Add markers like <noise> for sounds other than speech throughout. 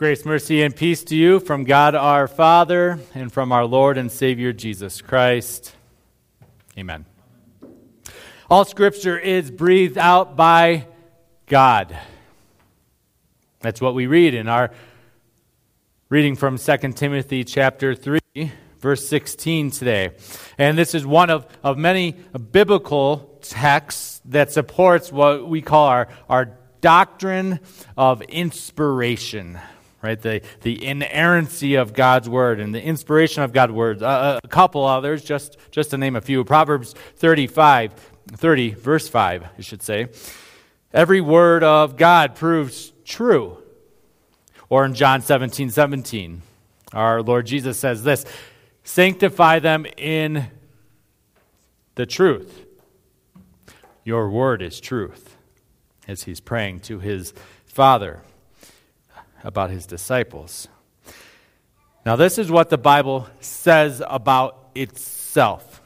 Grace, mercy, and peace to you from God our Father and from our Lord and Savior Jesus Christ. Amen. All scripture is breathed out by God. That's what we read in our reading from 2 Timothy chapter 3, verse 16 today. And this is one of, of many biblical texts that supports what we call our, our doctrine of inspiration right? The, the inerrancy of God's word and the inspiration of God's word. Uh, a couple others, just, just to name a few. Proverbs 35, 30, verse 5, I should say. Every word of God proves true. Or in John 17, 17, our Lord Jesus says this Sanctify them in the truth. Your word is truth, as he's praying to his Father about his disciples. Now, this is what the Bible says about itself.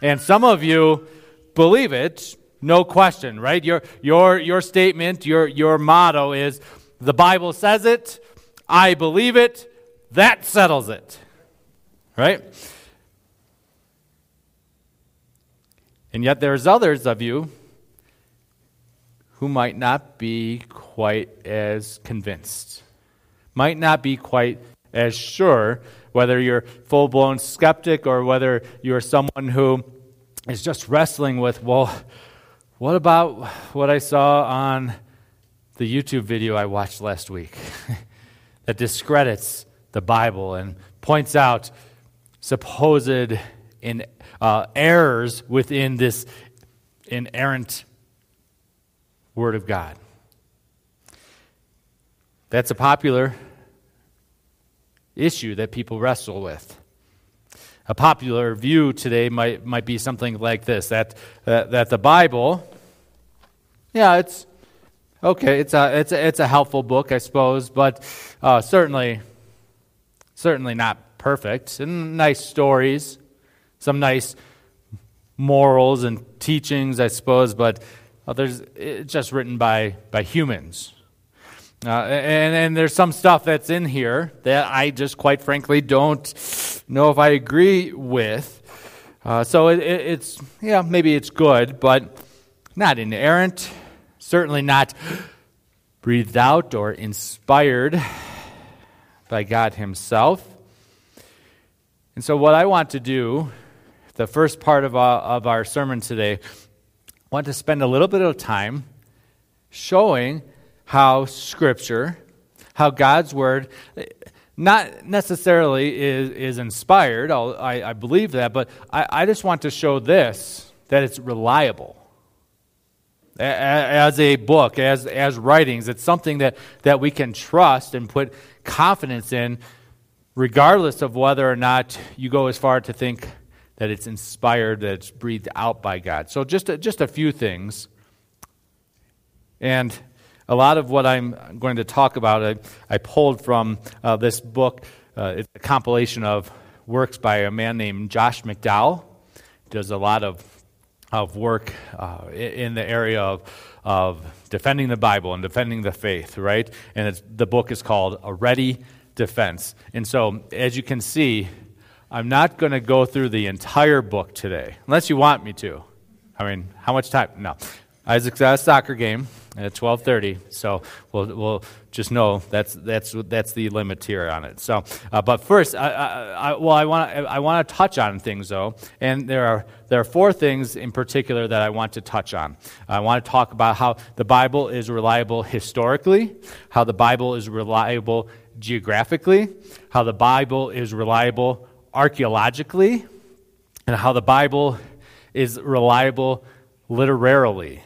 And some of you believe it, no question, right? Your, your, your statement, your, your motto is the Bible says it, I believe it, that settles it, right? And yet, there's others of you who might not be quite as convinced might not be quite as sure whether you're full blown skeptic or whether you're someone who is just wrestling with, well, what about what I saw on the YouTube video I watched last week <laughs> that discredits the Bible and points out supposed in, uh, errors within this inerrant Word of God? That's a popular issue that people wrestle with. A popular view today might, might be something like this that, that, that the Bible, yeah, it's okay, it's a, it's, a, it's a helpful book, I suppose, but uh, certainly, certainly not perfect. And nice stories, some nice morals and teachings, I suppose, but others, it's just written by, by humans. Uh, and, and there's some stuff that's in here that I just quite frankly don't know if I agree with. Uh, so it, it, it's, yeah, maybe it's good, but not inerrant, certainly not breathed out or inspired by God Himself. And so, what I want to do, the first part of our, of our sermon today, I want to spend a little bit of time showing how Scripture, how God's Word, not necessarily is, is inspired, I, I believe that, but I, I just want to show this that it's reliable. As a book, as, as writings, it's something that, that we can trust and put confidence in, regardless of whether or not you go as far to think that it's inspired, that it's breathed out by God. So, just a, just a few things. And a lot of what I'm going to talk about, I, I pulled from uh, this book. Uh, it's a compilation of works by a man named Josh McDowell. He does a lot of, of work uh, in the area of, of defending the Bible and defending the faith, right? And the book is called A Ready Defense. And so, as you can see, I'm not going to go through the entire book today, unless you want me to. I mean, how much time? No. Isaac's at a soccer game at 12:30. So we'll, we'll just know that's that's that's the limit here on it. So, uh, but first, I, I, I, well, I want I want to touch on things though, and there are there are four things in particular that I want to touch on. I want to talk about how the Bible is reliable historically, how the Bible is reliable geographically, how the Bible is reliable archaeologically, and how the Bible is reliable literarily.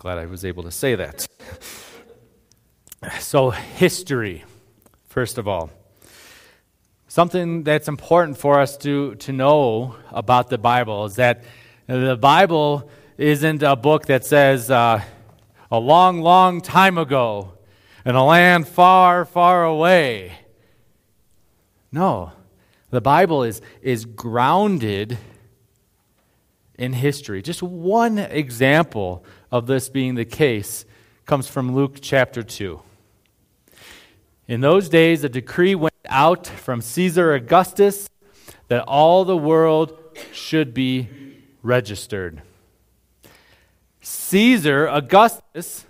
Glad I was able to say that. So, history, first of all. Something that's important for us to, to know about the Bible is that the Bible isn't a book that says uh, a long, long time ago in a land far, far away. No, the Bible is, is grounded in history. Just one example of this being the case comes from Luke chapter 2. In those days, a decree went out from Caesar Augustus that all the world should be registered. Caesar Augustus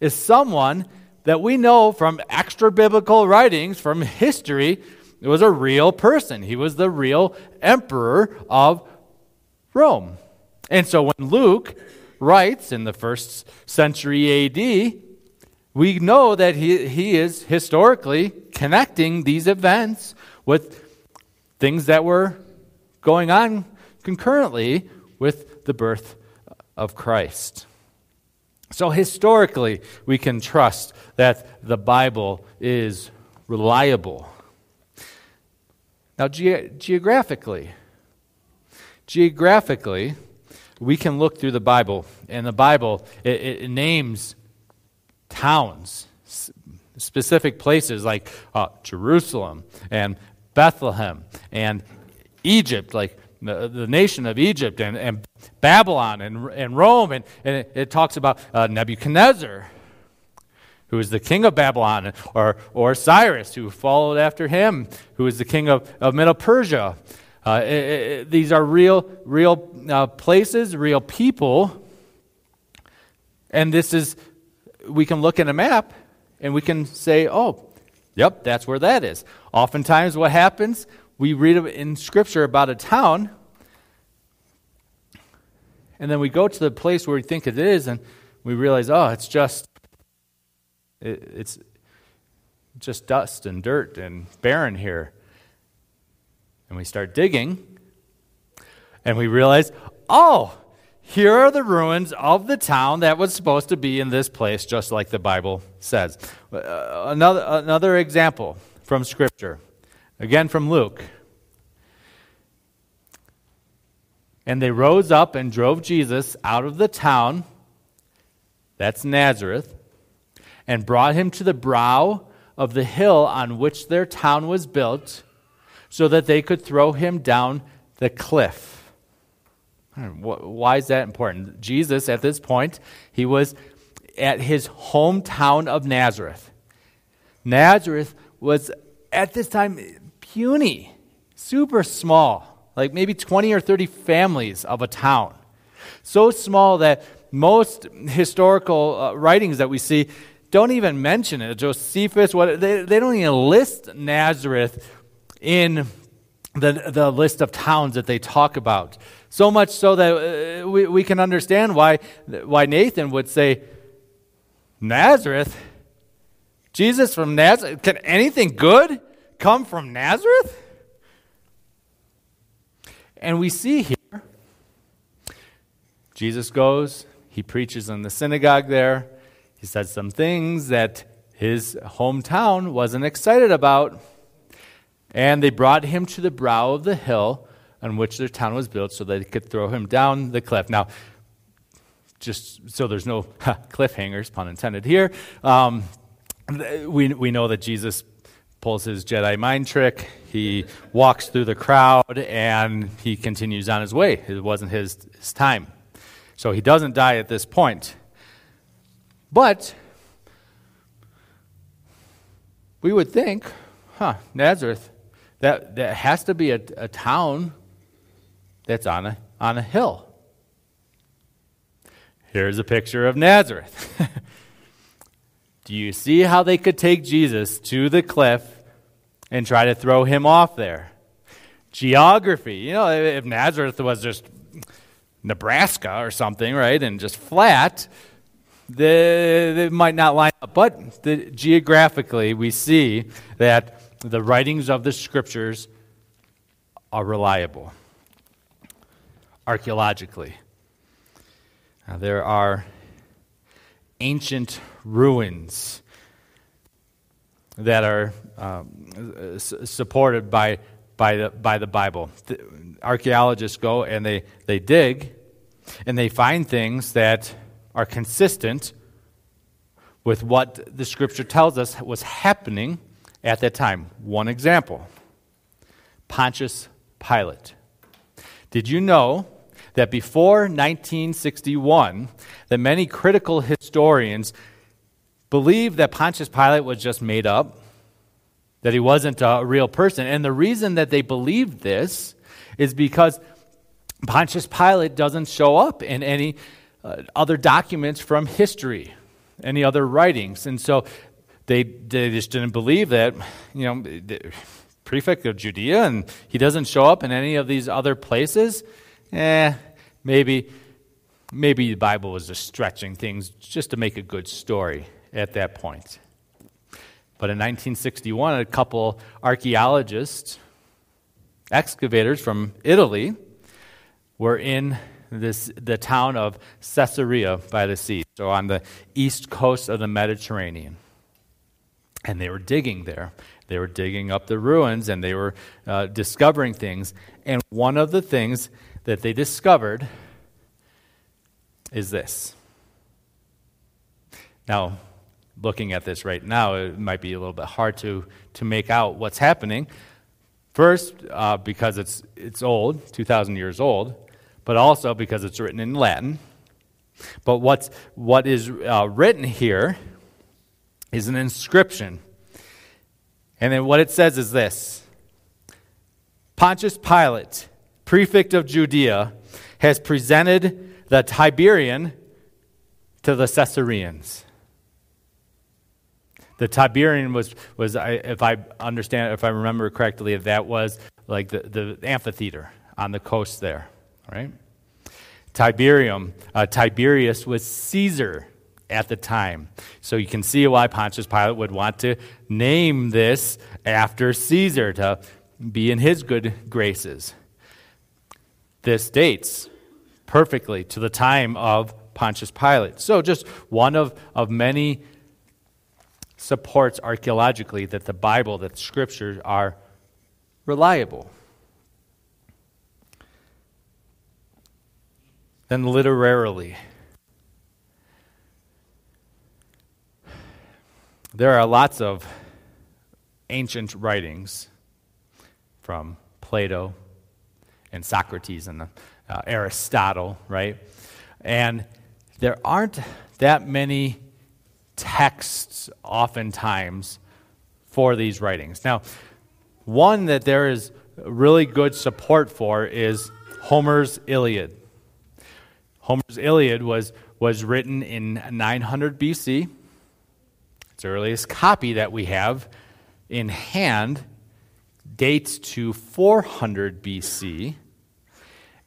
is someone that we know from extra biblical writings, from history, it was a real person. He was the real emperor of Rome. And so when Luke writes in the first century AD, we know that he, he is historically connecting these events with things that were going on concurrently with the birth of Christ. So, historically, we can trust that the Bible is reliable. Now, ge- geographically, geographically, we can look through the Bible, and the Bible it, it names towns, specific places like uh, Jerusalem and Bethlehem and Egypt, like the, the nation of Egypt and, and Babylon and, and Rome. And, and it, it talks about uh, Nebuchadnezzar, who is the king of Babylon, or, or Cyrus, who followed after him, who is the king of, of Medo-Persia. Uh, it, it, these are real, real uh, places, real people. And this is, we can look at a map and we can say, oh, yep, that's where that is. Oftentimes, what happens, we read in Scripture about a town, and then we go to the place where we think it is, and we realize, oh, it's just, it, it's just dust and dirt and barren here. And we start digging, and we realize, oh, here are the ruins of the town that was supposed to be in this place, just like the Bible says. Uh, another, another example from Scripture, again from Luke. And they rose up and drove Jesus out of the town, that's Nazareth, and brought him to the brow of the hill on which their town was built so that they could throw him down the cliff. Why is that important? Jesus, at this point, he was at his hometown of Nazareth. Nazareth was, at this time, puny, super small, like maybe 20 or 30 families of a town. So small that most historical uh, writings that we see don't even mention it. Josephus, what, they, they don't even list Nazareth in the, the list of towns that they talk about. So much so that uh, we, we can understand why, why Nathan would say, Nazareth? Jesus from Nazareth? Can anything good come from Nazareth? And we see here, Jesus goes, he preaches in the synagogue there. He says some things that his hometown wasn't excited about. And they brought him to the brow of the hill on which their town was built so they could throw him down the cliff. Now, just so there's no <laughs> cliffhangers, pun intended here, um, we, we know that Jesus pulls his Jedi mind trick. He walks through the crowd and he continues on his way. It wasn't his, his time. So he doesn't die at this point. But we would think, huh, Nazareth, that, that has to be a, a town that's on a, on a hill. Here's a picture of Nazareth. <laughs> Do you see how they could take Jesus to the cliff and try to throw him off there? Geography. You know, if Nazareth was just Nebraska or something, right, and just flat, they, might not line up. But the, geographically, we see that the writings of the scriptures are reliable archaeologically. Now, there are ancient ruins that are um, supported by, by, the, by the Bible. The archaeologists go and they, they dig and they find things that are consistent with what the scripture tells us was happening at that time. One example Pontius Pilate. Did you know that before 1961, that many critical historians believed that Pontius Pilate was just made up, that he wasn't a real person. And the reason that they believed this is because Pontius Pilate doesn't show up in any uh, other documents from history, any other writings. And so they, they just didn't believe that, you know, the prefect of Judea, and he doesn't show up in any of these other places. Eh, maybe, maybe the Bible was just stretching things just to make a good story at that point. But in 1961, a couple archaeologists, excavators from Italy, were in this, the town of Caesarea by the sea, so on the east coast of the Mediterranean. And they were digging there. They were digging up the ruins and they were uh, discovering things. And one of the things that they discovered is this. Now, looking at this right now, it might be a little bit hard to, to make out what's happening. First, uh, because it's, it's old, 2,000 years old but also because it's written in Latin. But what's, what is uh, written here is an inscription. And then what it says is this Pontius Pilate, prefect of Judea, has presented the Tiberian to the Caesareans. The Tiberian was, was if I understand, if I remember correctly, that was like the, the amphitheater on the coast there right? Tiberium, uh, Tiberius was Caesar at the time. So you can see why Pontius Pilate would want to name this after Caesar to be in his good graces. This dates perfectly to the time of Pontius Pilate. So just one of, of many supports archaeologically that the Bible, that scriptures are reliable. Then literarily. There are lots of ancient writings from Plato and Socrates and uh, Aristotle, right? And there aren't that many texts oftentimes for these writings. Now, one that there is really good support for is Homer's Iliad. Homer's Iliad was, was written in 900 BC. Its earliest copy that we have in hand dates to 400 BC.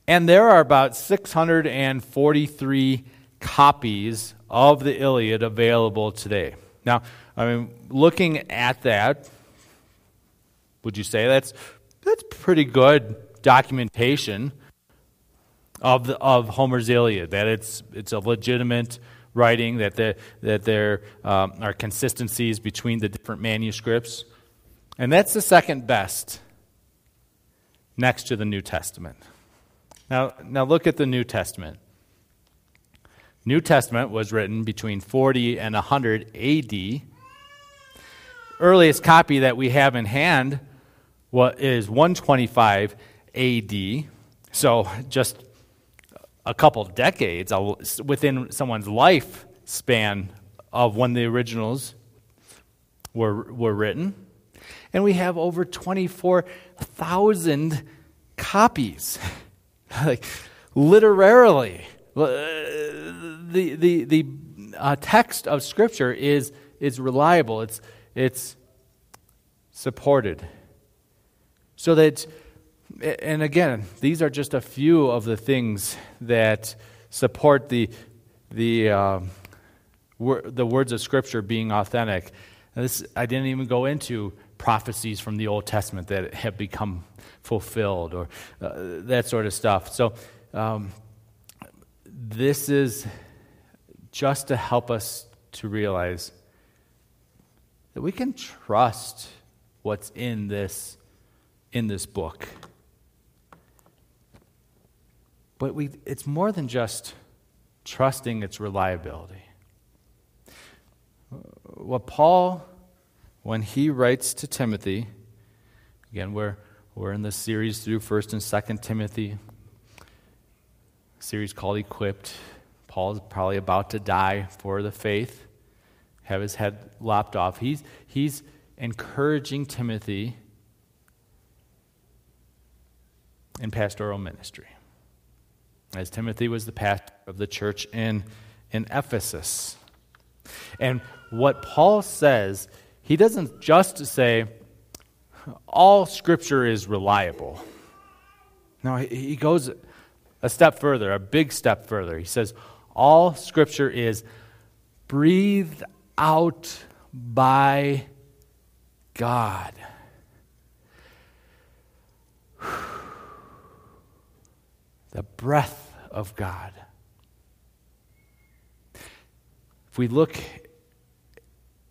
And there are about 643 copies of the Iliad available today. Now, I mean, looking at that, would you say that's, that's pretty good documentation of, the, of Homer's Iliad, that it's, it's a legitimate writing, that, the, that there um, are consistencies between the different manuscripts. And that's the second best next to the New Testament. Now, now look at the New Testament. New Testament was written between 40 and 100 AD. Earliest copy that we have in hand is 125 AD. So just a couple decades within someone's lifespan of when the originals were, were written. And we have over 24,000 copies. <laughs> like, literarily. Uh, the, the, the uh, text of Scripture is, is reliable, it's, it's supported. So that and again, these are just a few of the things that support the, the, uh, wor- the words of Scripture being authentic. And this, I didn't even go into prophecies from the Old Testament that have become fulfilled or uh, that sort of stuff. So, um, this is just to help us to realize that we can trust what's in this in this book. But we, it's more than just trusting its reliability. What Paul, when he writes to Timothy, again, we're, we're in the series through 1st and 2nd Timothy, series called Equipped. Paul's probably about to die for the faith, have his head lopped off. He's, he's, encouraging Timothy in pastoral ministry. As Timothy was the pastor of the church in, in Ephesus. And what Paul says, he doesn't just say, all scripture is reliable. No, he goes a step further, a big step further. He says, all scripture is breathed out by God. The breath of God. If we look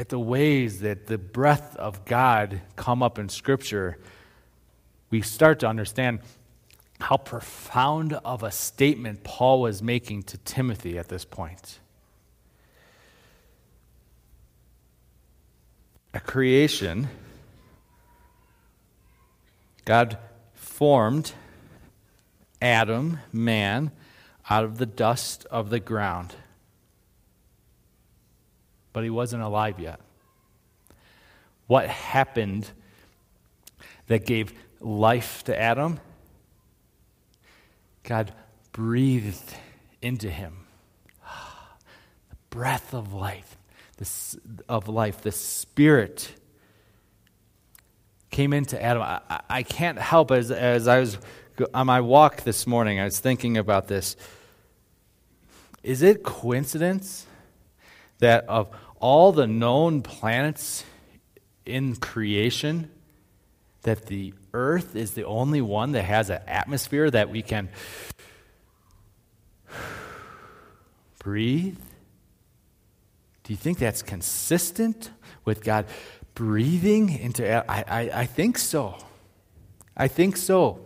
at the ways that the breath of God come up in Scripture, we start to understand how profound of a statement Paul was making to Timothy at this point. A creation, God formed Adam, man, out of the dust of the ground. But he wasn't alive yet. What happened that gave life to Adam? God breathed into him <sighs> the breath of life, the, of life, the spirit came into Adam. I, I can't help as, as I was on my walk this morning, I was thinking about this. Is it coincidence that of all the known planets in creation, that the Earth is the only one that has an atmosphere that we can <sighs> breathe? Do you think that's consistent with God breathing into? I, I, I think so. I think so.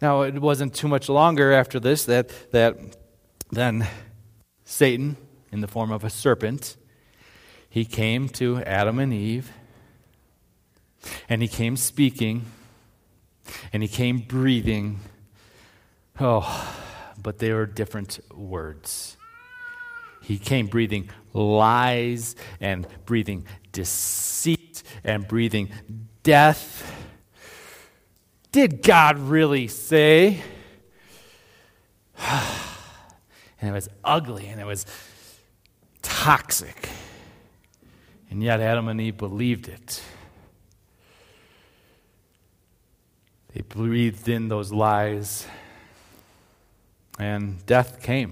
Now, it wasn't too much longer after this that, that then Satan, in the form of a serpent, he came to Adam and Eve, and he came speaking, and he came breathing. Oh, but they were different words. He came breathing lies and breathing deceit and breathing death did God really say? <sighs> and it was ugly and it was toxic. And yet Adam and Eve believed it. They breathed in those lies, and death came.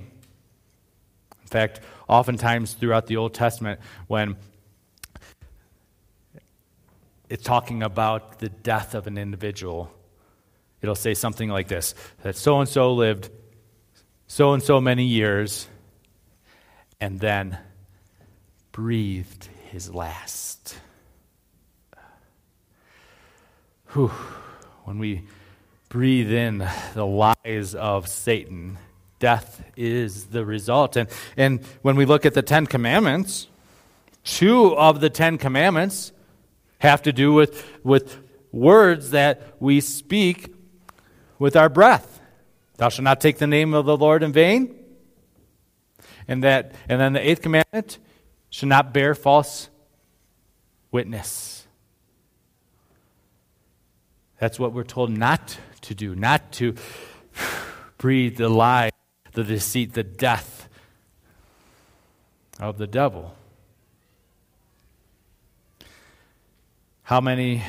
In fact, oftentimes throughout the Old Testament, when it's talking about the death of an individual, it'll say something like this that so and so lived so and so many years and then breathed his last. Whew. When we breathe in the lies of Satan, death is the result. And, and when we look at the Ten Commandments, two of the Ten Commandments have to do with, with words that we speak with our breath. Thou shalt not take the name of the Lord in vain. And that and then the eighth commandment shall not bear false witness. That's what we're told not to do, not to breathe the lie, the deceit, the death of the devil. How many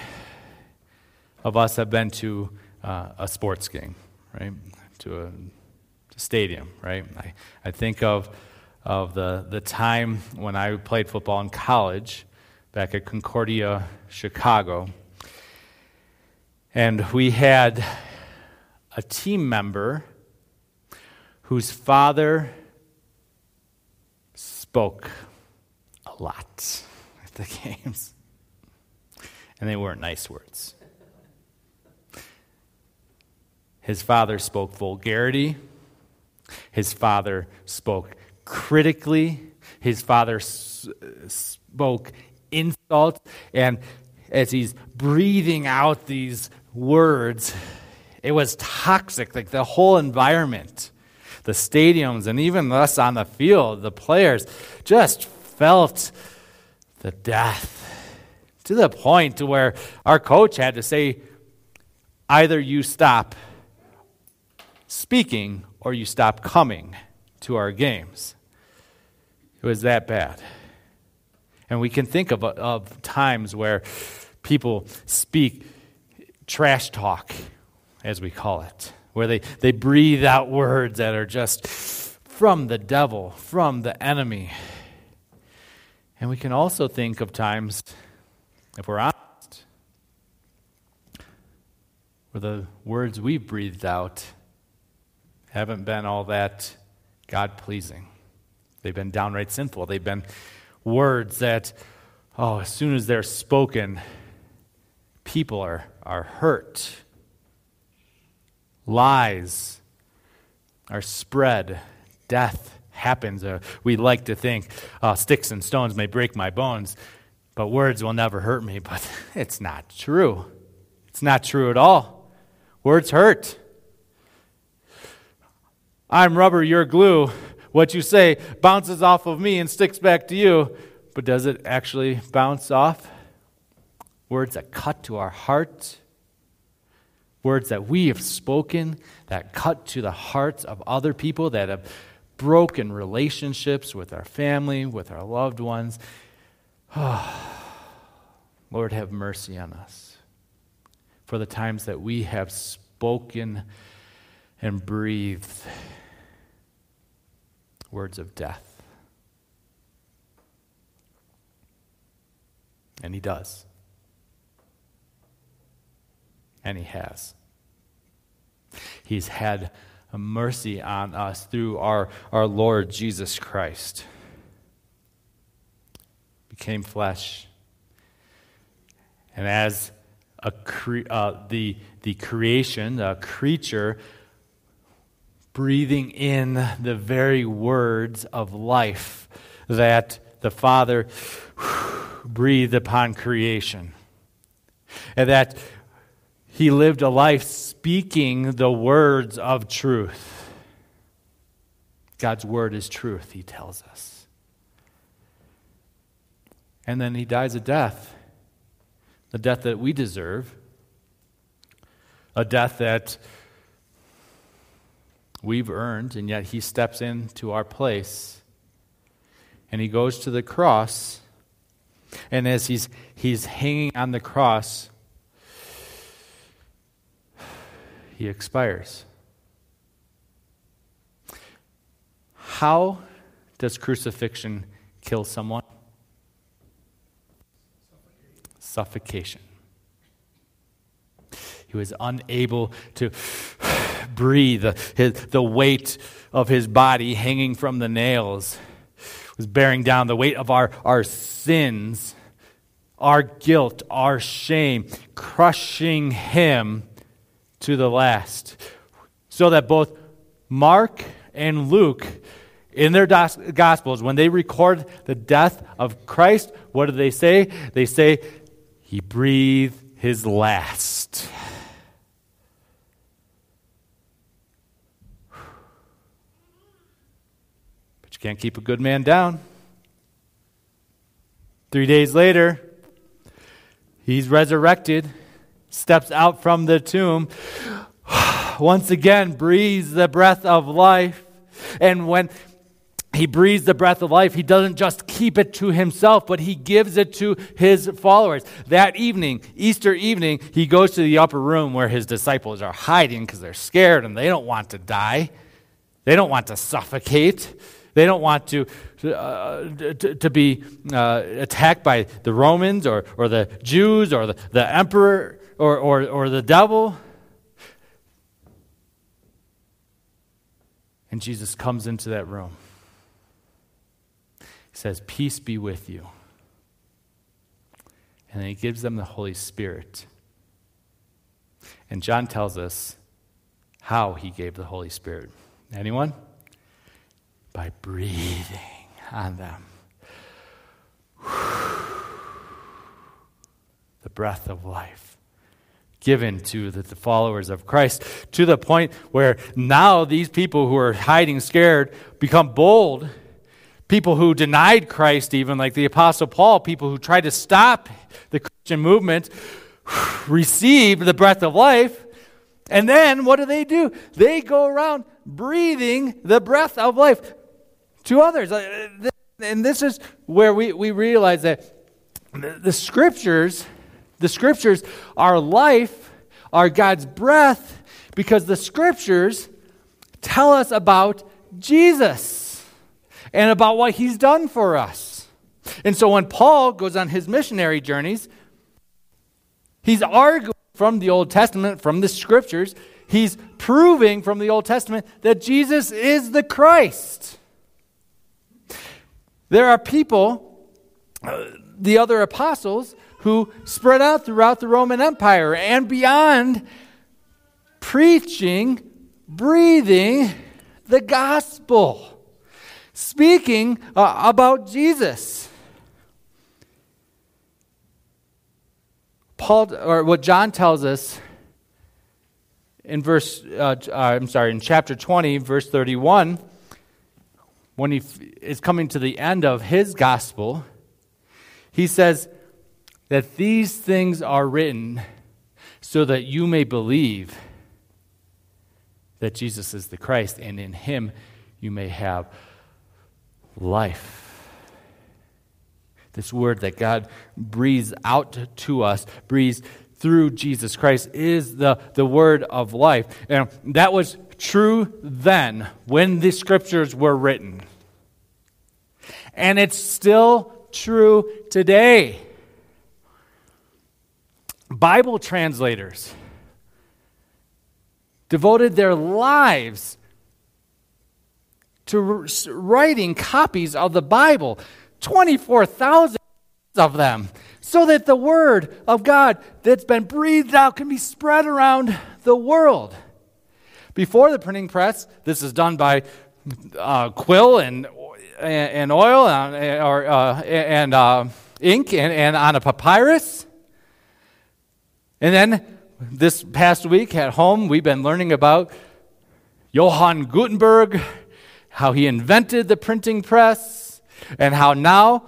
of us have been to uh, a sports game, right? To a stadium, right? I, I think of, of the, the time when I played football in college back at Concordia, Chicago. And we had a team member whose father spoke a lot at the <laughs> games. And they weren't nice words. His father spoke vulgarity. His father spoke critically. His father s- spoke insult. And as he's breathing out these words, it was toxic, like the whole environment, the stadiums, and even us on the field, the players just felt the death to the point to where our coach had to say, either you stop speaking or you stop coming to our games. It was that bad. And we can think of, of times where people speak trash talk, as we call it, where they, they breathe out words that are just from the devil, from the enemy. And we can also think of times, if we're honest, where the words we've breathed out haven't been all that God pleasing. They've been downright sinful. They've been words that, oh, as soon as they're spoken, people are, are hurt. Lies are spread. Death happens. Uh, we like to think uh, sticks and stones may break my bones, but words will never hurt me. <laughs> But it's not true. It's not true at all. Words hurt. I'm rubber, you're glue. What you say bounces off of me and sticks back to you, but does it actually bounce off? Words that cut to our heart, words that we have spoken that cut to the hearts of other people that have broken relationships with our family, with our loved ones. Oh, <sighs> Lord, have mercy on us for the times that we have spoken and breathed words of death. And he does. And he has. He's had mercy on us through our, our Lord Jesus Christ. Became flesh. And as a cre- uh, the, the creation, a creature, breathing in the very words of life that the Father breathed upon creation. And that he lived a life speaking the words of truth. God's word is truth, he tells us. And then he dies a death, the death that we deserve, a death that we've earned, and yet he steps into our place. And he goes to the cross. And as he's, he's hanging on the cross, he expires. How does crucifixion kill someone? Suffocation. He was unable to breathe. His, the weight of his body hanging from the nails was bearing down the weight of our, our sins, our guilt, our shame, crushing him to the last. So that both Mark and Luke, in their Gospels, when they record the death of Christ, what do they say? They say, He breathed his last. You can't keep a good man down. Three days later, he's resurrected, steps out from the tomb, <sighs> once again breathes the breath of life. And when he breathes the breath of life, he doesn't just keep it to himself, but he gives it to his followers. That evening, Easter evening, he goes to the upper room where his disciples are hiding because they're scared and they don't want to die. They don't want to suffocate. They don't want to, uh, to, to, be uh, attacked by the Romans or, or the Jews or the, the emperor or, or, or the devil. And Jesus comes into that room. He says, Peace be with you. And he gives them the Holy Spirit. And John tells us how he gave the Holy Spirit. Anyone? By breathing on them. <sighs> The breath of life given to the, the, followers of Christ to the point where now these people who are hiding scared become bold People who denied Christ, even like the Apostle Paul, people who tried to stop the Christian movement, <sighs> received the breath of life. And then what do they do? They go around breathing the breath of life to others. Uh, and this is where we, we realize that the scriptures, the scriptures are life, are God's breath, because the scriptures tell us about Jesus and about what he's done for us. And so when Paul goes on his missionary journeys, he's arguing from the Old Testament, from the scriptures, he's proving from the Old Testament that Jesus is the Christ. There are people, uh, the other apostles, who spread out throughout the Roman Empire and beyond, preaching, breathing the gospel, speaking uh, about Jesus. Paul, or what John tells us in verse, uh, uh, I'm sorry, in chapter 20, verse 31, when he is coming to the end of his gospel, he says that these things are written so that you may believe that Jesus is the Christ, and in him you may have life. This word that God breathes out to us, breathes through Jesus Christ, is the, the word of life. And that was true then when the scriptures were written. And it's still true today. Bible translators devoted their lives to writing copies of the Bible, 24,000 of them, so that the Word of God that's been breathed out can be spread around the world. Before the printing press, this is done by uh, quill and, and oil and, or, uh, and uh, ink and, and on a papyrus. And then this past week at home, we've been learning about Johann Gutenberg, how he invented the printing press, and how now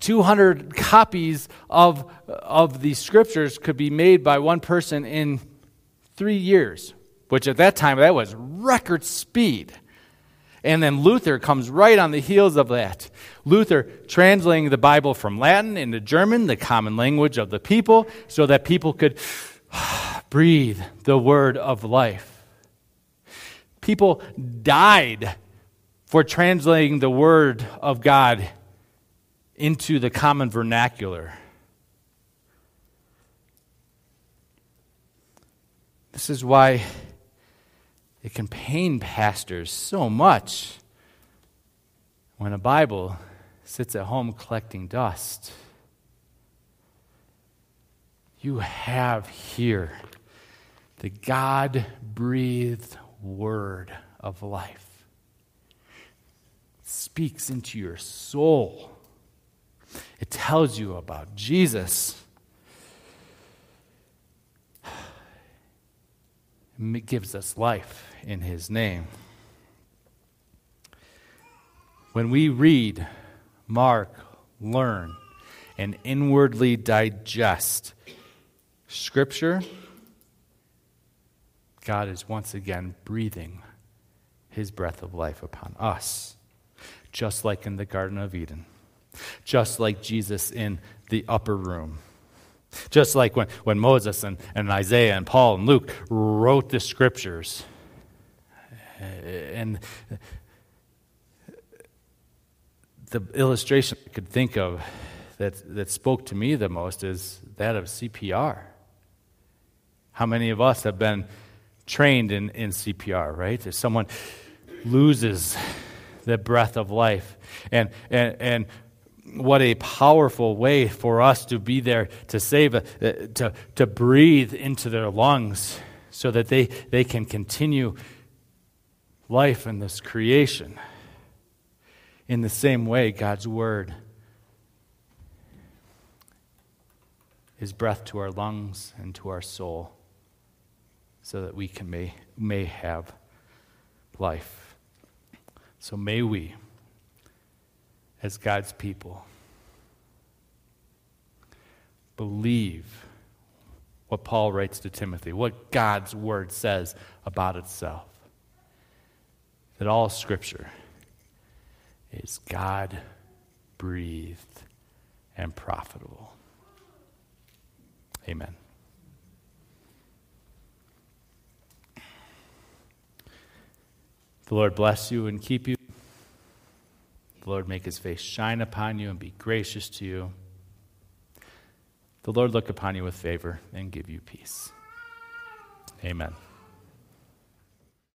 200 copies of, of the scriptures could be made by one person in three years, which at that time that was record speed. And then Luther comes right on the heels of that. Luther translating the Bible from Latin into German, the common language of the people, so that people could <sighs> breathe the word of life. People died for translating the word of God into the common vernacular. This is why it can pain pastors so much when a Bible sits at home collecting dust. You have here the God breathed word of life. It speaks into your soul. It tells you about Jesus. It gives us life in his name. When we read, mark, learn, and inwardly digest Scripture, God is once again breathing his breath of life upon us, just like in the Garden of Eden, just like Jesus in the upper room. Just like when, when Moses and, and Isaiah and Paul and Luke wrote the scriptures. And the illustration I could think of that, that spoke to me the most is that of CPR. How many of us have been trained in, in CPR, right? If someone loses the breath of life, and, and, and what a powerful way for us to be there to save, uh, to, to breathe into their lungs so that they, they can continue life in this creation. In the same way, God's Word is breath to our lungs and to our soul so that we can may, may have life. So may we as God's people. Believe what Paul writes to Timothy, what God's word says about itself. That all scripture is God breathed and profitable. Amen. The Lord bless you and keep you. The Lord make his face shine upon you and be gracious to you. The Lord look upon you with favor and give you peace. Amen.